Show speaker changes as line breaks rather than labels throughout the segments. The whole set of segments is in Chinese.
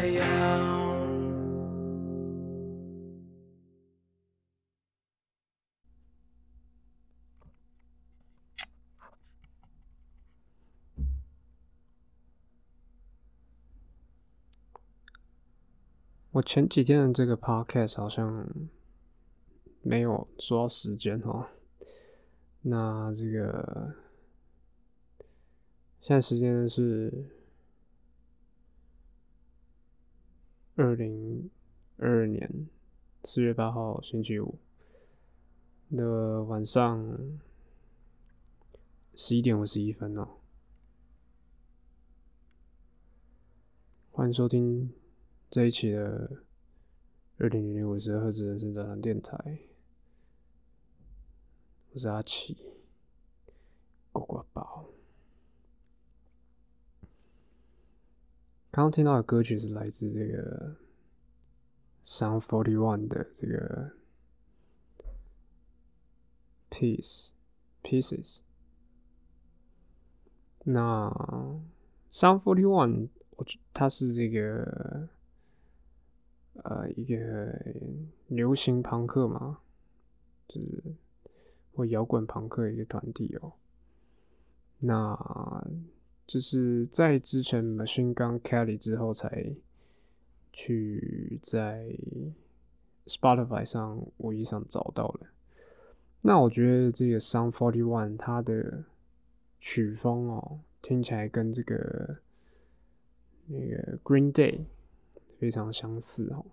太阳。我前几天的这个 podcast 好像没有说到时间哦。那这个现在时间是二零二二年四月八号星期五的晚上十一点五十一分哦。欢迎收听。这一期的二零零零五十赫兹人生导航电台，我是阿奇，呱呱宝。刚刚听到的歌曲是来自这个 Sound Forty One 的这个 Piece Pieces。那 Sound Forty One，我它是这个。呃，一个流行朋克嘛，就是或摇滚朋克一个团体哦。那就是在之前 Machine Gun Kelly 之后，才去在 Spotify 上无意上找到了。那我觉得这个 Sound Forty One 它的曲风哦，听起来跟这个那个 Green Day。非常相似哦。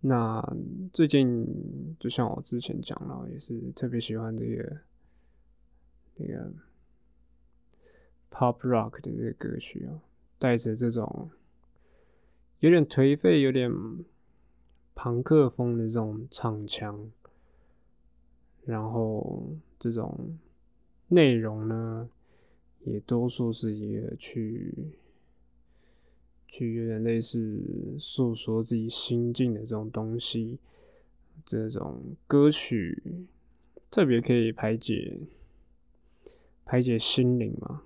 那最近就像我之前讲了，也是特别喜欢这个那个 pop rock 的这个歌曲哦，带着这种有点颓废、有点朋克风的这种唱腔，然后这种内容呢，也多数是一个去。去有点类似诉说自己心境的这种东西，这种歌曲特别可以排解排解心灵嘛，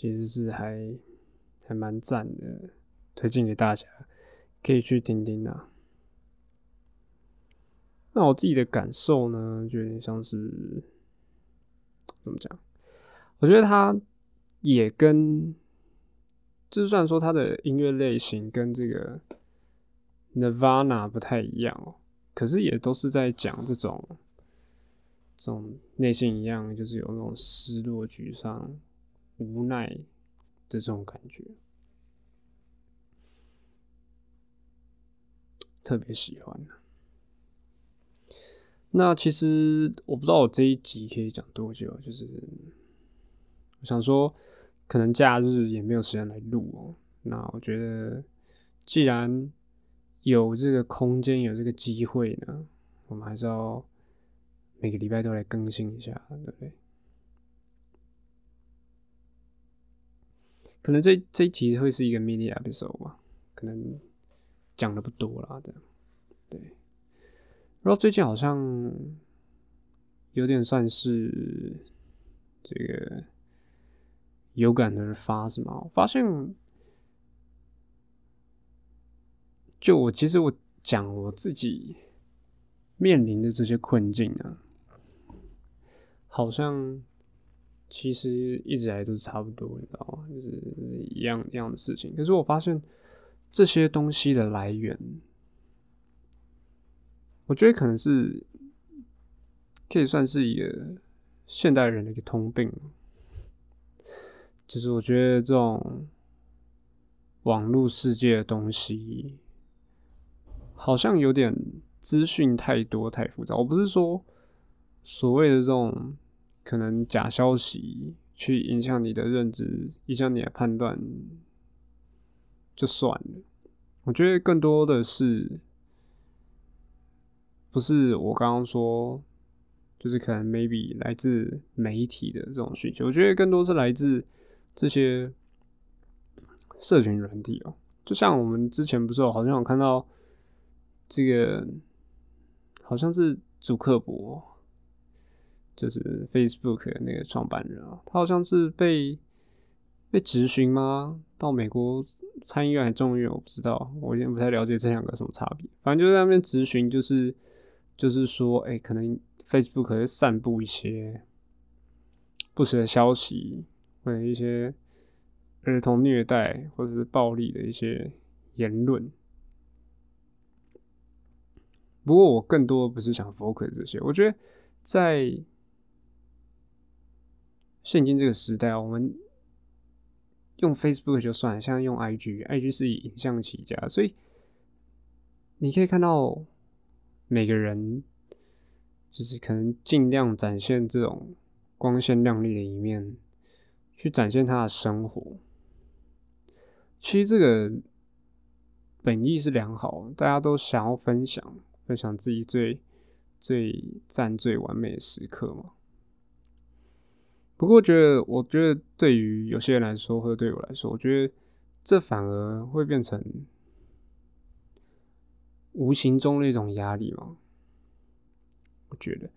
其实是还还蛮赞的，推荐给大家可以去听听啊。那我自己的感受呢，就有点像是怎么讲？我觉得他。也跟，就算说他的音乐类型跟这个 Nirvana 不太一样哦，可是也都是在讲这种，这种内心一样，就是有那种失落、沮丧、无奈的这种感觉，特别喜欢。那其实我不知道我这一集可以讲多久，就是我想说。可能假日也没有时间来录哦。那我觉得，既然有这个空间，有这个机会呢，我们还是要每个礼拜都来更新一下，对不对？可能这这一集会是一个 mini episode 吧，可能讲的不多啦，这样对。然后最近好像有点算是这个。有感而发是吗？我发现，就我其实我讲我自己面临的这些困境啊，好像其实一直来都是差不多，你知道吗？就是一样一样的事情。可是我发现这些东西的来源，我觉得可能是可以算是一个现代人的一个通病。就是我觉得这种网络世界的东西，好像有点资讯太多太复杂。我不是说所谓的这种可能假消息去影响你的认知、影响你的判断就算了。我觉得更多的是，不是我刚刚说，就是可能 maybe 来自媒体的这种需求。我觉得更多是来自。这些社群软体哦，就像我们之前不是有好像有看到这个，好像是祖克伯，就是 Facebook 那个创办人啊，他好像是被被质询吗？到美国参议院还众议院，我不知道，我有点不太了解这两个什么差别。反正就在那边质询，就是就是说，哎，可能 Facebook 会散布一些不实的消息。或者一些儿童虐待或者是暴力的一些言论。不过我更多的不是想 focus 这些，我觉得在现今这个时代，我们用 Facebook 就算了，现在用 IG，IG 是以影像起家，所以你可以看到每个人就是可能尽量展现这种光鲜亮丽的一面，去展现他的生活。其实这个本意是良好，大家都想要分享。分享自己最最赞、最完美的时刻嘛。不过，觉得我觉得对于有些人来说，或者对我来说，我觉得这反而会变成无形中的一种压力嘛。我觉得，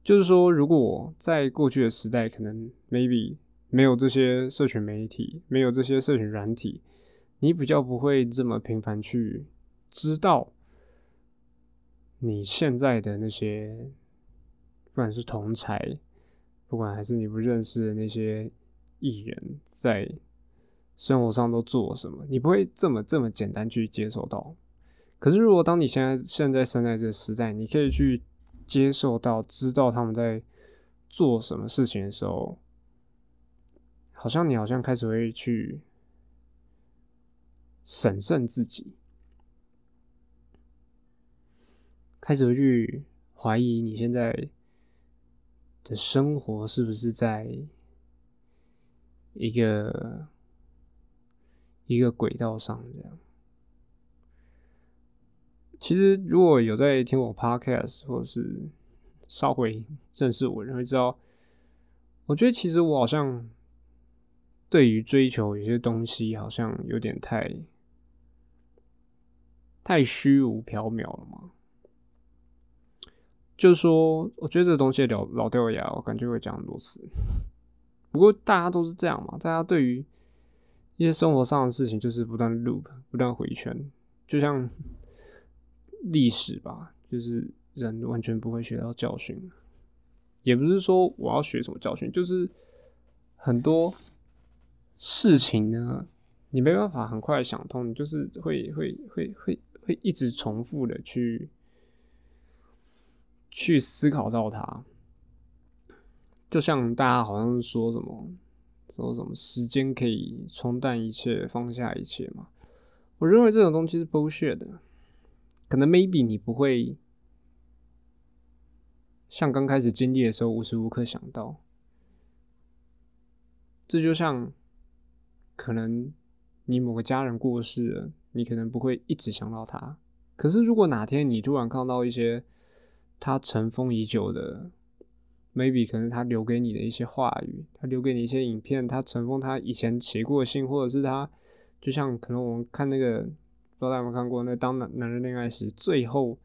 就是说，如果在过去的时代，可能 maybe 没有这些社群媒体，没有这些社群软体，你比较不会这么频繁去知道。你现在的那些，不管是同才，不管还是你不认识的那些艺人，在生活上都做什么，你不会这么这么简单去接受到。可是，如果当你现在现在生在这个时代，你可以去接受到、知道他们在做什么事情的时候，好像你好像开始会去审慎自己。开始会去怀疑你现在的生活是不是在一个一个轨道上？这样，其实如果有在听我 podcast 或者是稍微认识我，人会知道，我觉得其实我好像对于追求有些东西，好像有点太太虚无缥缈了嘛。就是说，我觉得这东西老老掉牙，我感觉会讲很多次。不过大家都是这样嘛，大家对于一些生活上的事情，就是不断 loop，不断回圈，就像历史吧，就是人完全不会学到教训。也不是说我要学什么教训，就是很多事情呢，你没办法很快想通，你就是会会会会会一直重复的去。去思考到它，就像大家好像说什么说什么时间可以冲淡一切，放下一切嘛？我认为这种东西是 bullshit 的。可能 maybe 你不会像刚开始经历的时候无时无刻想到，这就像可能你某个家人过世了，你可能不会一直想到他。可是如果哪天你突然看到一些他尘封已久的，maybe 可能他留给你的一些话语，他留给你一些影片，他尘封他以前写过的信，或者是他，就像可能我们看那个，不知道大家有没有看过，那当男男人恋爱时，最后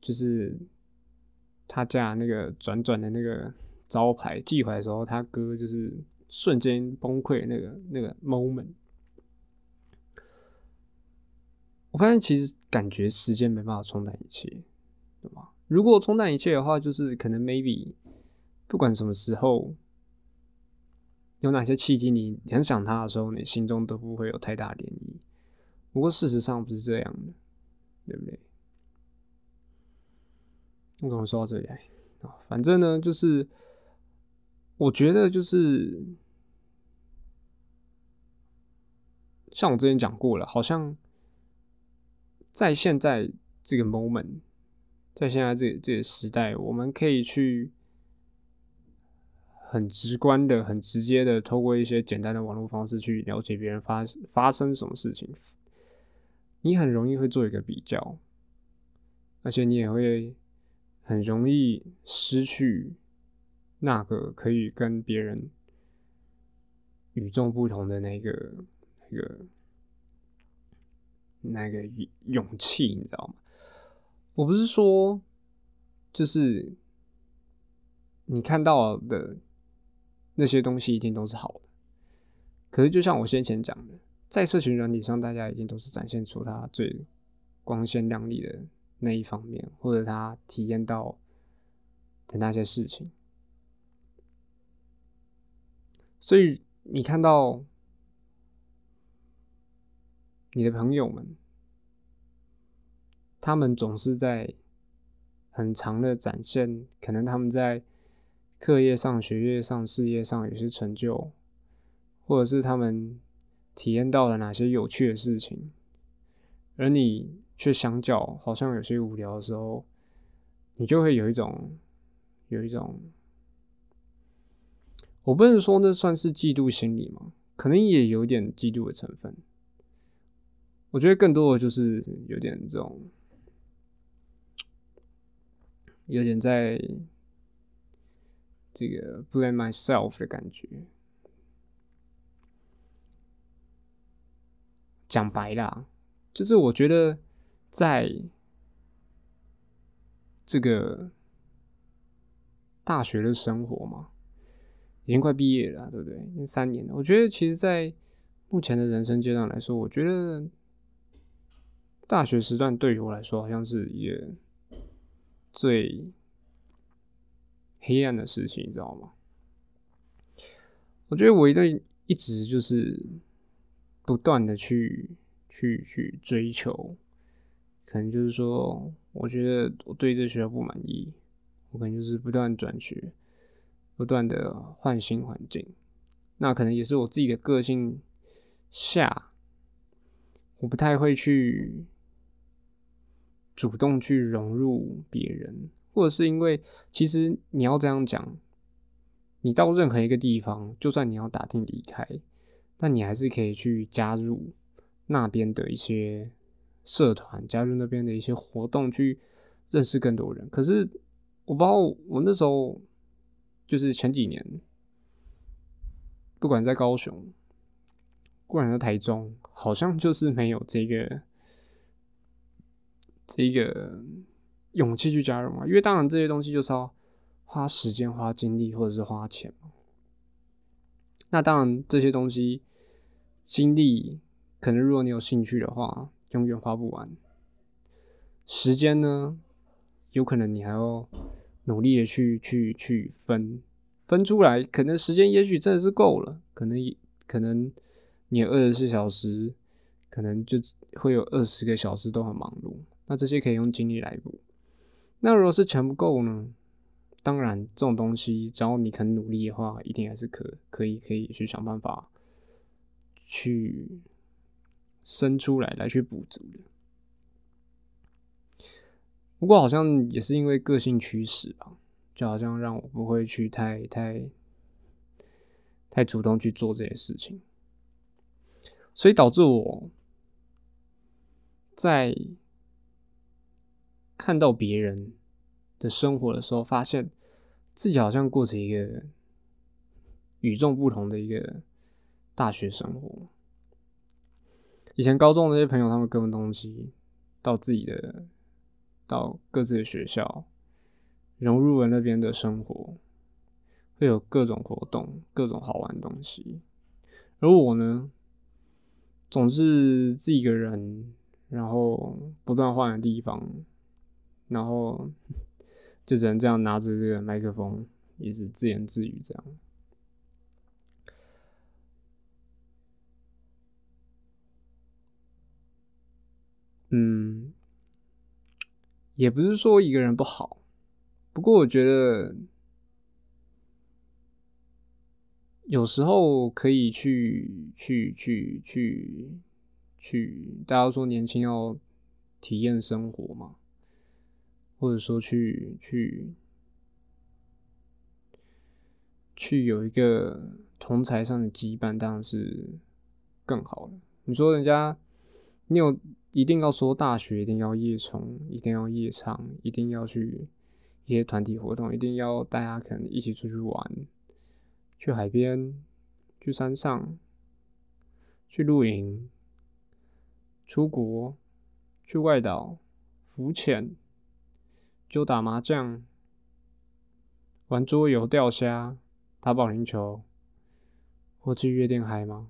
就是他家那个转转的那个招牌寄回来的时候，他哥就是瞬间崩溃那个那个 moment，我发现其实感觉时间没办法冲淡一切，对吗？如果冲淡一切的话，就是可能 maybe 不管什么时候有哪些契机，你很想他的时候，你心中都不会有太大涟漪。不过事实上不是这样的，对不对？我怎么说到这里来啊？反正呢，就是我觉得就是像我之前讲过了，好像在现在这个 moment。在现在这这个时代，我们可以去很直观的、很直接的，透过一些简单的网络方式去了解别人发发生什么事情。你很容易会做一个比较，而且你也会很容易失去那个可以跟别人与众不同的那个、那个、那个勇气，你知道吗？我不是说，就是你看到的那些东西一定都是好的。可是，就像我先前讲的，在社群软体上，大家一定都是展现出他最光鲜亮丽的那一方面，或者他体验到的那些事情。所以，你看到你的朋友们，他们总是在很长的展现，可能他们在课业上、学业上、事业上有些成就，或者是他们体验到了哪些有趣的事情，而你却相较好像有些无聊的时候，你就会有一种有一种，我不能说那算是嫉妒心理吗？可能也有点嫉妒的成分。我觉得更多的就是有点这种，有点在这个 blame myself 的感觉。讲白啦，就是我觉得在这个大学的生活嘛，已经快毕业了，对不对？那三年，我觉得其实，在目前的人生阶段来说，我觉得。大学时段对于我来说，好像是一个最黑暗的事情，你知道吗？我觉得我一定一直就是不断的去去去追求，可能就是说，我觉得我对这学校不满意，我可能就是不断转学，不断的换新环境。那可能也是我自己的个性下，我不太会去。主动去融入别人，或者是因为其实你要这样讲，你到任何一个地方，就算你要打听离开，那你还是可以去加入那边的一些社团，加入那边的一些活动，去认识更多人。可是我不知道，我那时候就是前几年，不管在高雄，不管在台中，好像就是没有这个。这个勇气去加入嘛？因为当然这些东西就是要花时间、花精力或者是花钱嘛。那当然这些东西精力可能如果你有兴趣的话，永远花不完。时间呢，有可能你还要努力的去去去分分出来。可能时间也许真的是够了，可能可能你二十四小时，可能就会有二十个小时都很忙碌。那这些可以用精力来补。那如果是钱不够呢？当然，这种东西只要你肯努力的话，一定还是可可以可以去想办法去生出来来去补足的。不过好像也是因为个性驱使吧，就好像让我不会去太太太主动去做这些事情，所以导致我在。看到别人的生活的时候，发现自己好像过着一个与众不同的一个大学生活。以前高中那些朋友，他们各奔东西，到自己的到各自的学校，融入了那边的生活，会有各种活动、各种好玩的东西。而我呢，总是自己一个人，然后不断换的地方。然后就只能这样拿着这个麦克风，一直自言自语这样。嗯，也不是说一个人不好，不过我觉得有时候可以去去去去去，大家说年轻要体验生活嘛。或者说去去去有一个同才上的羁绊，当然是更好了。你说人家，你有一定要说大学一定要夜冲，一定要夜唱，一定要去一些团体活动，一定要大家可能一起出去玩，去海边，去山上，去露营，出国，去外岛浮潜。就打麻将、玩桌游、钓虾、打保龄球，或去夜店嗨吗？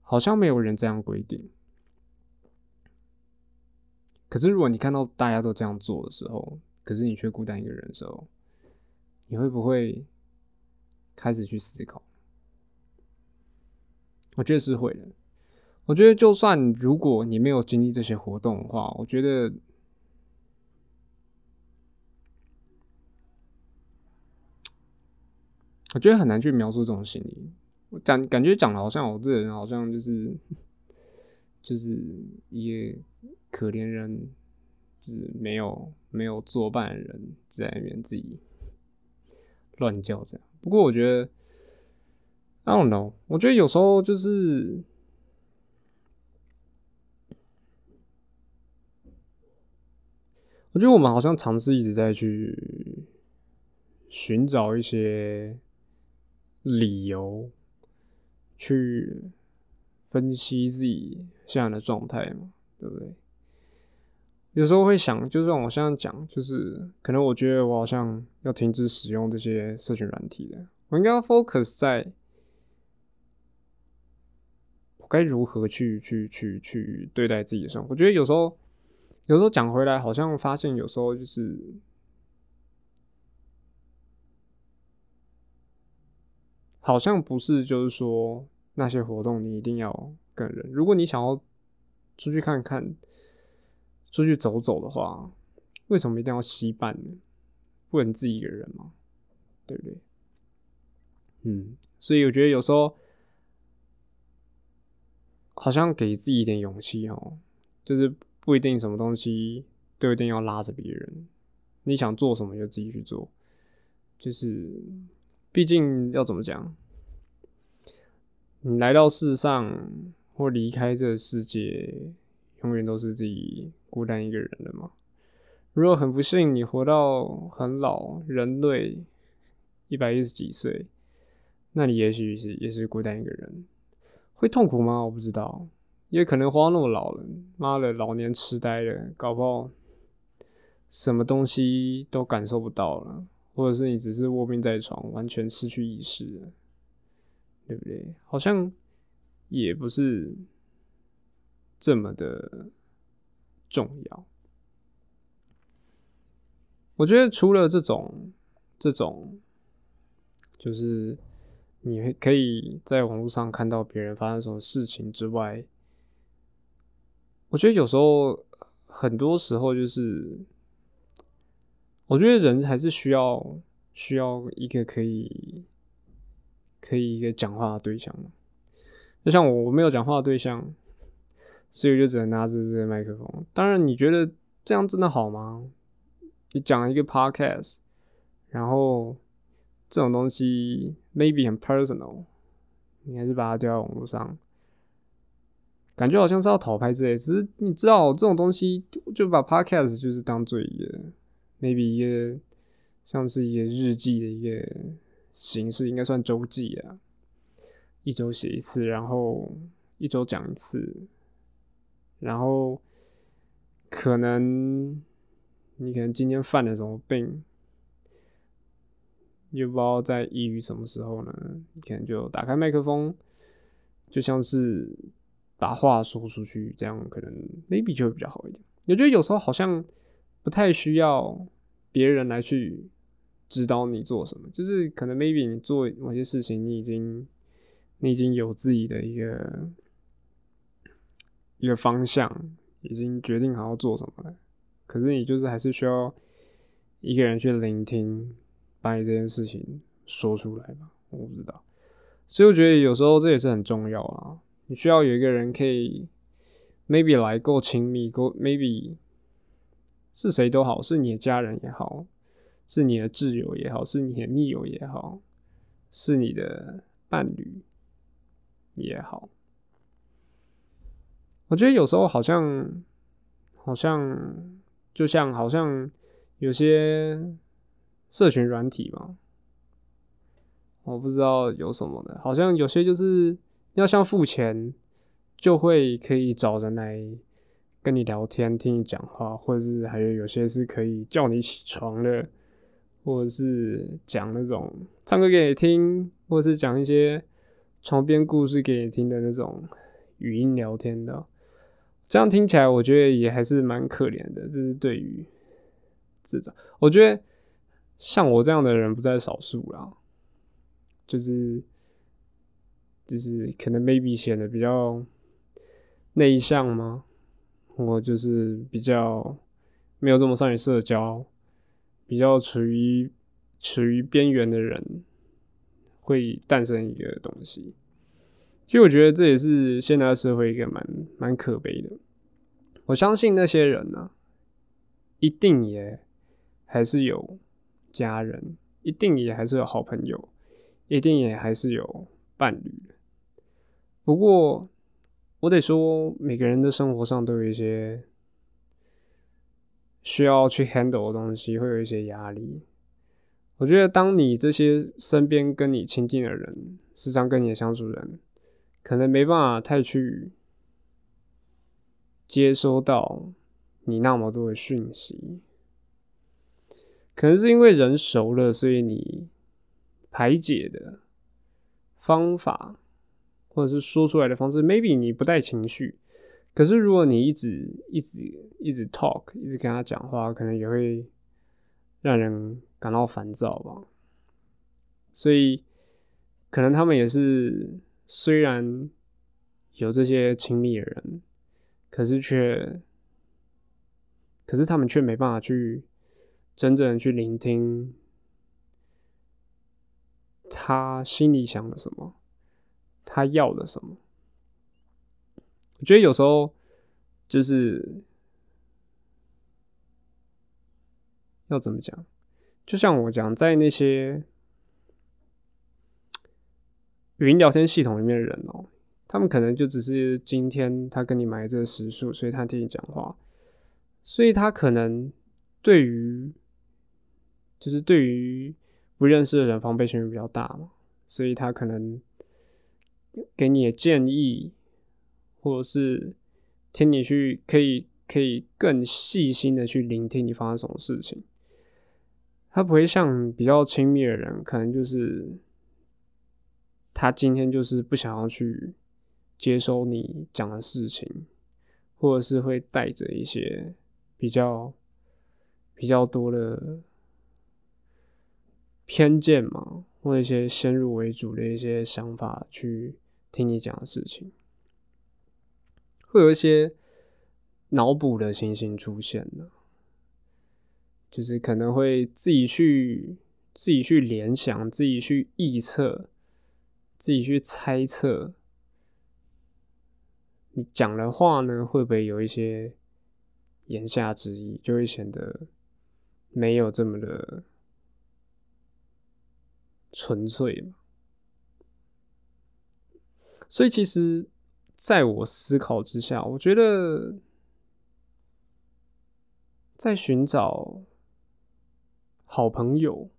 好像没有人这样规定。可是如果你看到大家都这样做的时候，可是你却孤单一个人的时候，你会不会开始去思考？我觉得是会的。我我觉得就算如果你没有经历这些活动的话，我觉得，我觉得很难去描述这种心理。我讲感觉讲的好像我这人好像就是就是一个可怜人，就是没有没有作伴的人在那边自己乱叫这样。不过我觉得，I don't know，我觉得有时候就是。我觉得我们好像尝试一直在去寻找一些理由，去分析自己现在的状态嘛，对不对？有时候会想，就像我现在讲，就是可能我觉得我好像要停止使用这些社群软体的，我应该要 focus 在我该如何去去去去对待自己的生活。我觉得有时候。有时候讲回来，好像发现有时候就是，好像不是就是说那些活动你一定要跟人。如果你想要出去看看、出去走走的话，为什么一定要稀伴呢？不能自己一个人吗？对不对？嗯，所以我觉得有时候好像给自己一点勇气哦，就是。不一定什么东西都一定要拉着别人，你想做什么就自己去做。就是，毕竟要怎么讲，你来到世上或离开这个世界，永远都是自己孤单一个人的嘛。如果很不幸你活到很老，人类一百一十几岁，那你也许是也是孤单一个人，会痛苦吗？我不知道。也可能活那么老了，妈的，老年痴呆了，搞不好什么东西都感受不到了，或者是你只是卧病在床，完全失去意识，对不对？好像也不是这么的重要。我觉得除了这种这种，就是你可以在网络上看到别人发生什么事情之外，我觉得有时候，很多时候就是，我觉得人还是需要需要一个可以可以一个讲话的对象就像我，我没有讲话的对象，所以就只能拿着这个麦克风。当然，你觉得这样真的好吗？你讲一个 podcast，然后这种东西 maybe 很 personal，你还是把它丢在网络上。感觉好像是要讨拍之类，只是你知道这种东西，就把 podcast 就是当做一个 maybe 一个像是一个日记的一个形式，应该算周记啊，一周写一次，然后一周讲一次，然后可能你可能今天犯了什么病，又不知道在抑郁什么时候呢？你可能就打开麦克风，就像是。把话说出去，这样可能 maybe 就会比较好一点。我觉得有时候好像不太需要别人来去指导你做什么，就是可能 maybe 你做某些事情，你已经你已经有自己的一个一个方向，已经决定好要做什么了。可是你就是还是需要一个人去聆听，把你这件事情说出来吧。我不知道，所以我觉得有时候这也是很重要啊。你需要有一个人可以，maybe 来够亲密，够 maybe 是谁都好，是你的家人也好，是你的挚友也好，是你的密友也好，是你的伴侣也好。我觉得有时候好像，好像就像好像有些社群软体嘛，我不知道有什么的，好像有些就是。要像付钱，就会可以找人来跟你聊天、听你讲话，或者是还有有些是可以叫你起床的，或者是讲那种唱歌给你听，或者是讲一些床边故事给你听的那种语音聊天的。这样听起来，我觉得也还是蛮可怜的。这是对于智障，我觉得像我这样的人不在少数啦，就是。就是可能 maybe 显得比较内向吗？我就是比较没有这么善于社交，比较处于处于边缘的人，会诞生一个东西。其实我觉得这也是现代社会一个蛮蛮可悲的。我相信那些人呢，一定也还是有家人，一定也还是有好朋友，一定也还是有伴侣。不过，我得说，每个人的生活上都有一些需要去 handle 的东西，会有一些压力。我觉得，当你这些身边跟你亲近的人，时常跟你的相处人，可能没办法太去。接收到你那么多的讯息，可能是因为人熟了，所以你排解的方法，或者是说出来的方式，maybe 你不带情绪。可是如果你一直一直一直 talk，一直跟他讲话，可能也会让人感到烦躁吧。所以，可能他们也是虽然有这些亲密的人。可是却，可是他们却没办法去真正去聆听他心里想的什么，他要的什么。我觉得有时候就是要怎么讲，就像我讲，在那些语音聊天系统里面的人哦。他们可能就只是今天他跟你买这个时数，所以他听你讲话，所以他可能对于就是对于不认识的人防备心比较大嘛，所以他可能给你的建议，或者是听你去可以可以更细心的去聆听你发生什么事情，他不会像比较亲密的人，可能就是他今天就是不想要去。接收你讲的事情，或者是会带着一些比较比较多的偏见嘛，或者一些先入为主的一些想法去听你讲的事情，会有一些脑补的情形出现呢，就是可能会自己去自己去联想，自己去臆测，自己去猜测。你讲的话呢，会不会有一些言下之意，就会显得没有这么的纯粹嘛？所以，其实在我思考之下，我觉得在寻找好朋友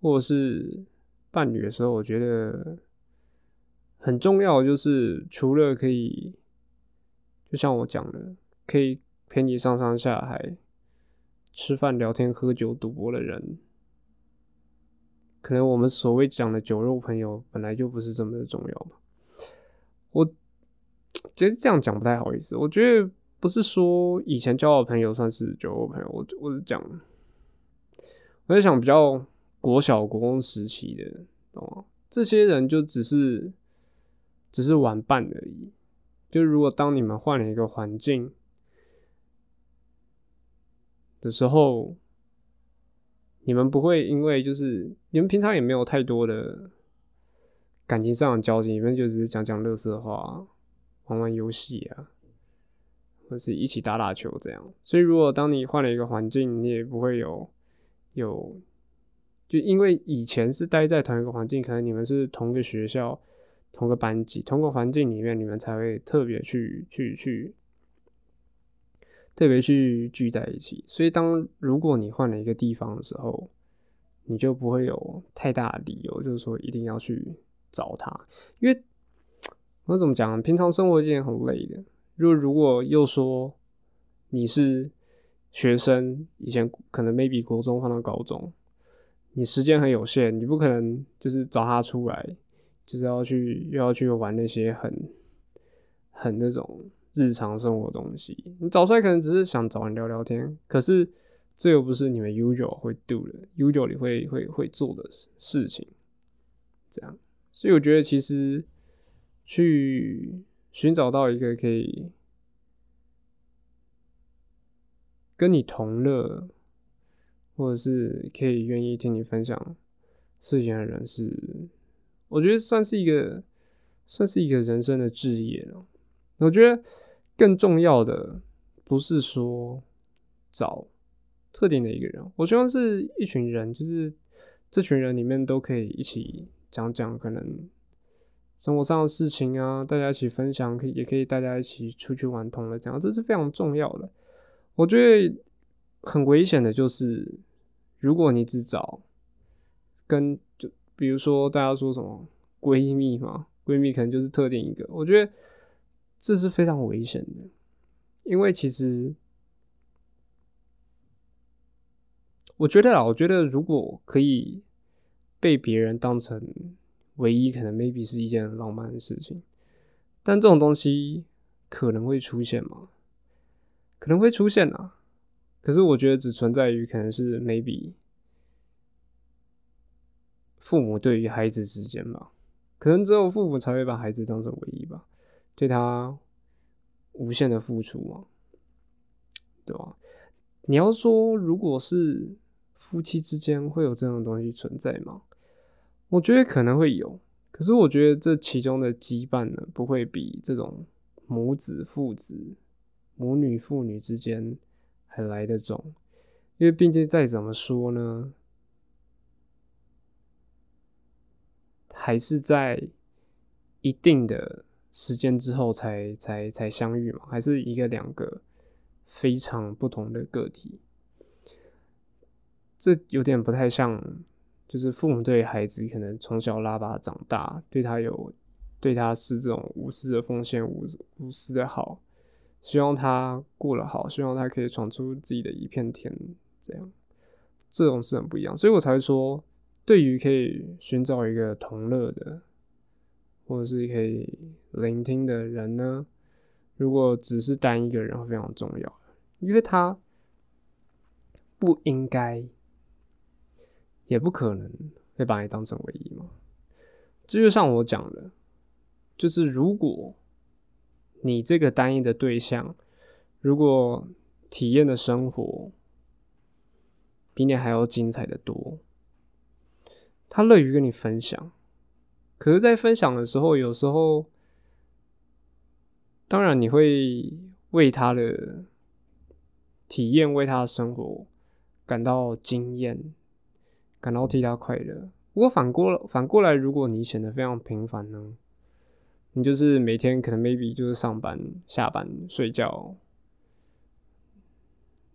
或者是伴侣的时候，我觉得。很重要就是，除了可以，就像我讲的，可以陪你上山下海、吃饭、聊天、喝酒、赌博的人，可能我们所谓讲的酒肉朋友，本来就不是这么的重要吧。其实这样讲不太好意思，我觉得不是说以前交的朋友算是酒肉朋友，我我是讲，我在想比较国小国中时期的，懂吗？这些人就只是。只是玩伴而已。就如果当你们换了一个环境的时候，你们不会因为就是你们平常也没有太多的感情上的交集，你们就只是讲讲乐色话、玩玩游戏啊，或是一起打打球这样。所以如果当你换了一个环境，你也不会有有，就因为以前是待在同一个环境，可能你们是同个学校。同个班级、同个环境里面，你们才会特别去、去、去，特别去聚在一起。所以，当如果你换了一个地方的时候，你就不会有太大的理由，就是说一定要去找他。因为我怎么讲？平常生活一件很累的。如果如果又说你是学生，以前可能 maybe 国中换到高中，你时间很有限，你不可能就是找他出来。就是要去又要去玩那些很很那种日常生活东西。你找出来可能只是想找人聊聊天，可是这又不是你们 usual 会 do 的，usual 里会会会做的事情。这样，所以我觉得其实去寻找到一个可以跟你同乐，或者是可以愿意听你分享事情的人，是我觉得算是一个算是一个人生的志业了。我觉得更重要的不是说找特定的一个人，我希望是一群人，就是这群人里面都可以一起讲讲可能生活上的事情啊，大家一起分享，可以也可以大家一起出去玩，同了这样，这是非常重要的。我觉得很危险的就是，如果你只找跟就比如说大家说什么闺蜜嘛，闺蜜可能就是特定一个，我觉得。这是非常危险的，因为其实我觉得啊，我觉得如果可以被别人当成唯一，可能 maybe 是一件很浪漫的事情。但这种东西可能会出现吗？可能会出现啊。可是我觉得只存在于可能是 maybe 父母对于孩子之间吧，可能只有父母才会把孩子当成唯一吧。对他无限的付出嘛，对吧？你要说，如果是夫妻之间会有这种东西存在吗？我觉得可能会有，可是我觉得这其中的羁绊呢，不会比这种母子、父子、母女、父女之间还来得重，因为毕竟再怎么说呢，还是在一定的。时间之后才才才相遇嘛，还是一个两个非常不同的个体，这有点不太像，就是父母对孩子可能从小拉把他长大，对他有对他是这种无私的奉献，无无私的好，希望他过得好，希望他可以闯出自己的一片天，这样这种是很不一样，所以我才说，对于可以寻找一个同乐的。或者是可以聆听的人呢？如果只是单一个人，会非常重要，因为他不应该，也不可能会把你当成唯一嘛。这就像我讲的，就是如果你这个单一的对象，如果体验的生活比你还要精彩的多，他乐于跟你分享。可是，在分享的时候，有时候，当然你会为他的体验、为他的生活感到惊艳，感到替他快乐。不过反过反过来，如果你显得非常平凡呢？你就是每天可能 maybe 就是上班、下班、睡觉，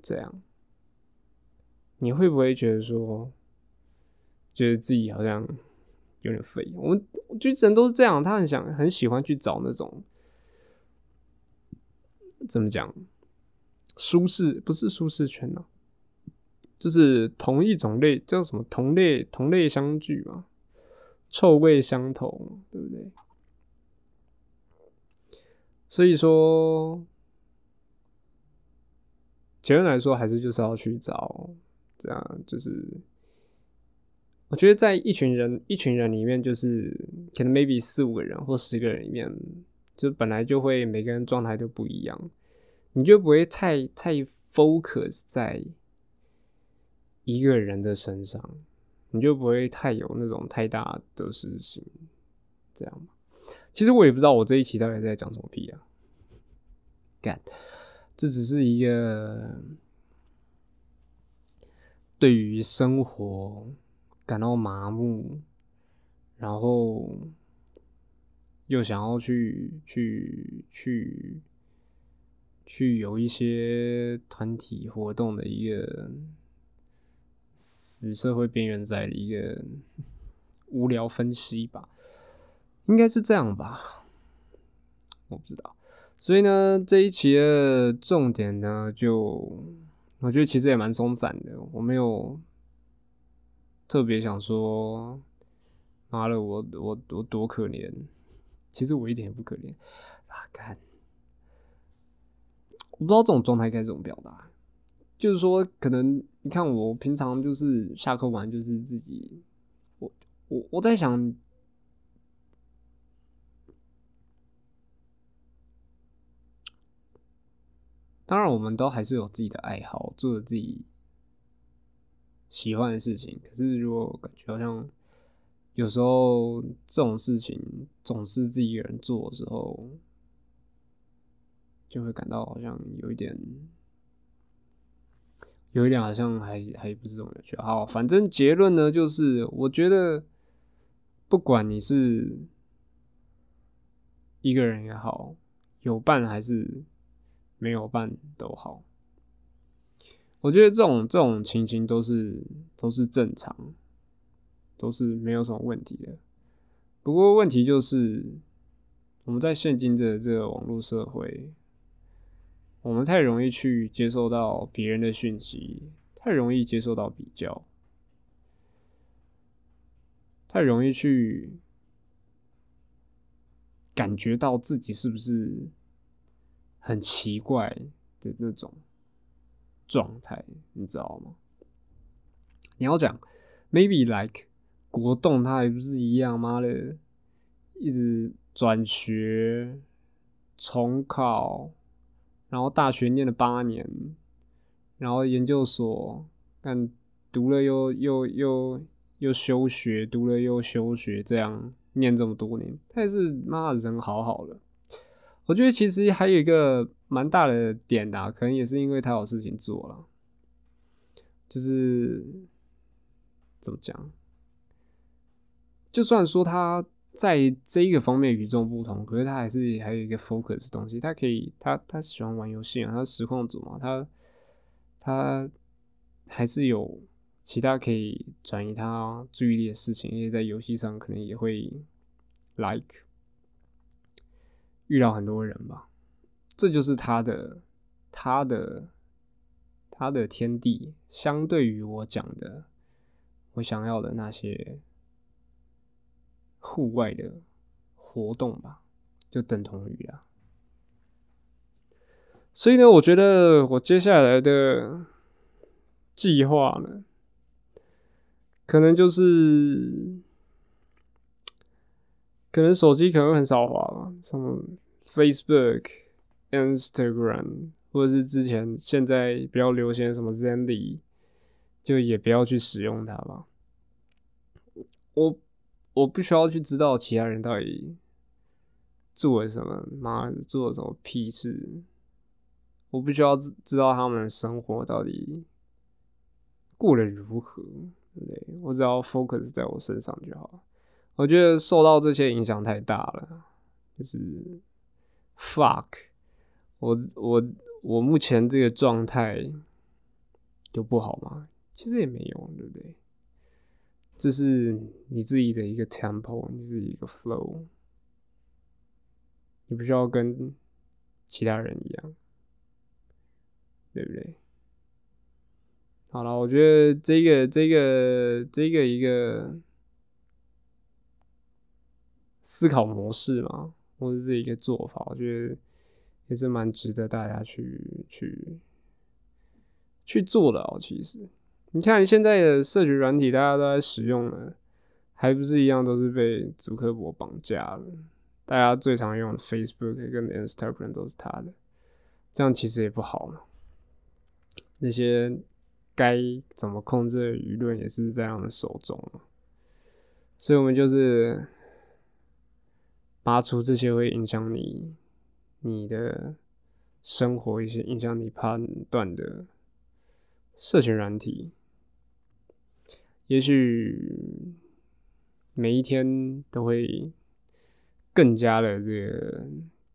这样，你会不会觉得说，觉得自己好像？有点废，我们我觉得人都是这样，他很想很喜欢去找那种怎么讲舒适，不是舒适圈呢，就是同一种类叫什么同类同类相聚嘛，臭味相投，对不对？所以说，结论来说，还是就是要去找这样，就是。我觉得在一群人一群人里面，就是可能 maybe 四五个人或十个人里面，就本来就会每个人状态都不一样，你就不会太太 focus 在一个人的身上，你就不会太有那种太大的事情，这样其实我也不知道我这一期到底在讲什么屁啊，干，这只是一个对于生活。感到麻木，然后又想要去去去去有一些团体活动的一个死社会边缘仔的一个无聊分析吧，应该是这样吧，我不知道。所以呢，这一期的重点呢，就我觉得其实也蛮松散的，我没有。特别想说，妈的，我我我多可怜！其实我一点也不可怜啊！看，我不知道这种状态该怎么表达。就是说，可能你看我平常就是下课完就是自己，我我我在想，当然，我们都还是有自己的爱好，做自己喜欢的事情。可是，如果感觉好像有时候这种事情总是自己一个人做的时候，就会感到好像有一点，有一点好像还还不是这种有趣。好，反正结论呢，就是我觉得，不管你是一个人也好，有伴还是。没有伴都好，我觉得这种这种情形都是都是正常，都是没有什么问题的。不过问题就是，我们在现今的这个网络社会，我们太容易去接受到别人的讯息，太容易接受到比较，太容易去感觉到自己是不是。很奇怪的那种状态，你知道吗？你要讲，maybe like 国栋他还不是一样，妈的，一直转学、重考，然后大学念了八年，然后研究所但读了又又又又休学，读了又休学，这样念这么多年，他也是妈人好好的。我觉得其实还有一个蛮大的点啊，可能也是因为他有事情做了，就是怎么讲？就算说他在这一个方面与众不同，可是他还是还有一个 focus 东西，他可以他他喜欢玩游戏啊，他实况组嘛，他他还是有其他可以转移他注意力的事情，因为在游戏上可能也会 like。遇到很多人吧，这就是他的他的他的天地。相对于我讲的，我想要的那些户外的活动吧，就等同于啊。所以呢，我觉得我接下来的计划呢，可能就是可能手机可能很少滑吧，什么 Facebook、Instagram，或者是之前现在比较流行的什么 Zenly，就也不要去使用它吧。我我不需要去知道其他人到底做了什么，妈做了什么屁事。我不需要知知道他们的生活到底过得如何，对不对？我只要 focus 在我身上就好。我觉得受到这些影响太大了，就是 fuck，我我我目前这个状态就不好吗？其实也没用，对不对？这是你自己的一个 tempo，你自己一个 flow，你不需要跟其他人一样，对不对？好了，我觉得这个这个这个一个。思考模式嘛，或者是一个做法，我觉得也是蛮值得大家去去去做的哦。其实，你看现在的社群软体，大家都在使用了，还不是一样都是被祖克伯绑架了？大家最常用的 Facebook 跟 Instagram 都是他的，这样其实也不好嘛。那些该怎么控制的舆论也是在他们手中所以我们就是。拔除这些会影响你你的生活一些影响你判断的社群软体，也许每一天都会更加的这个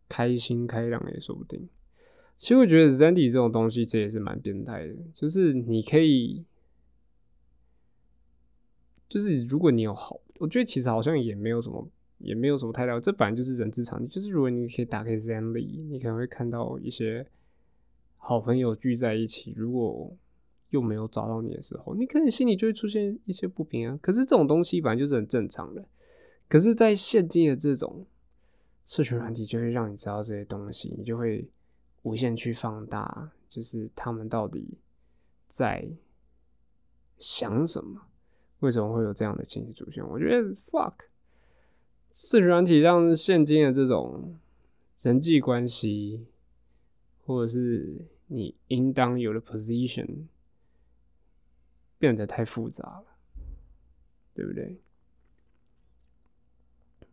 开心开朗也说不定。其实我觉得 Zandy 这种东西这也是蛮变态的，就是你可以，就是如果你有好，我觉得其实好像也没有什么。也没有什么太大，这本来就是人之常情。就是如果你可以打开 Zenly，你可能会看到一些好朋友聚在一起，如果又没有找到你的时候，你可能心里就会出现一些不平安。可是这种东西本来就是很正常的。可是，在现今的这种社群软体，就会让你知道这些东西，你就会无限去放大，就是他们到底在想什么，为什么会有这样的情绪出现？我觉得 fuck。社群软体让现今的这种人际关系，或者是
你应当有的 position 变得太复杂了，对不对？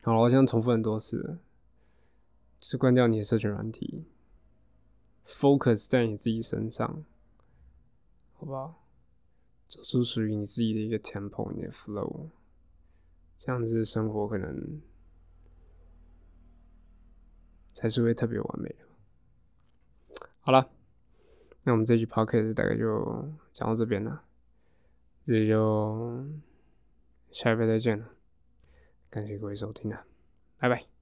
好了，我想重复很多次，就是关掉你的社群软体，focus 在你自己身上，好不好？走出属于你自己的一个 tempo，你的 flow，这样子生活可能才是会特别完美的。好了，那我们这期 podcast 大概就讲到这边了，那就下一回再见了。感谢各位收听啊，拜拜。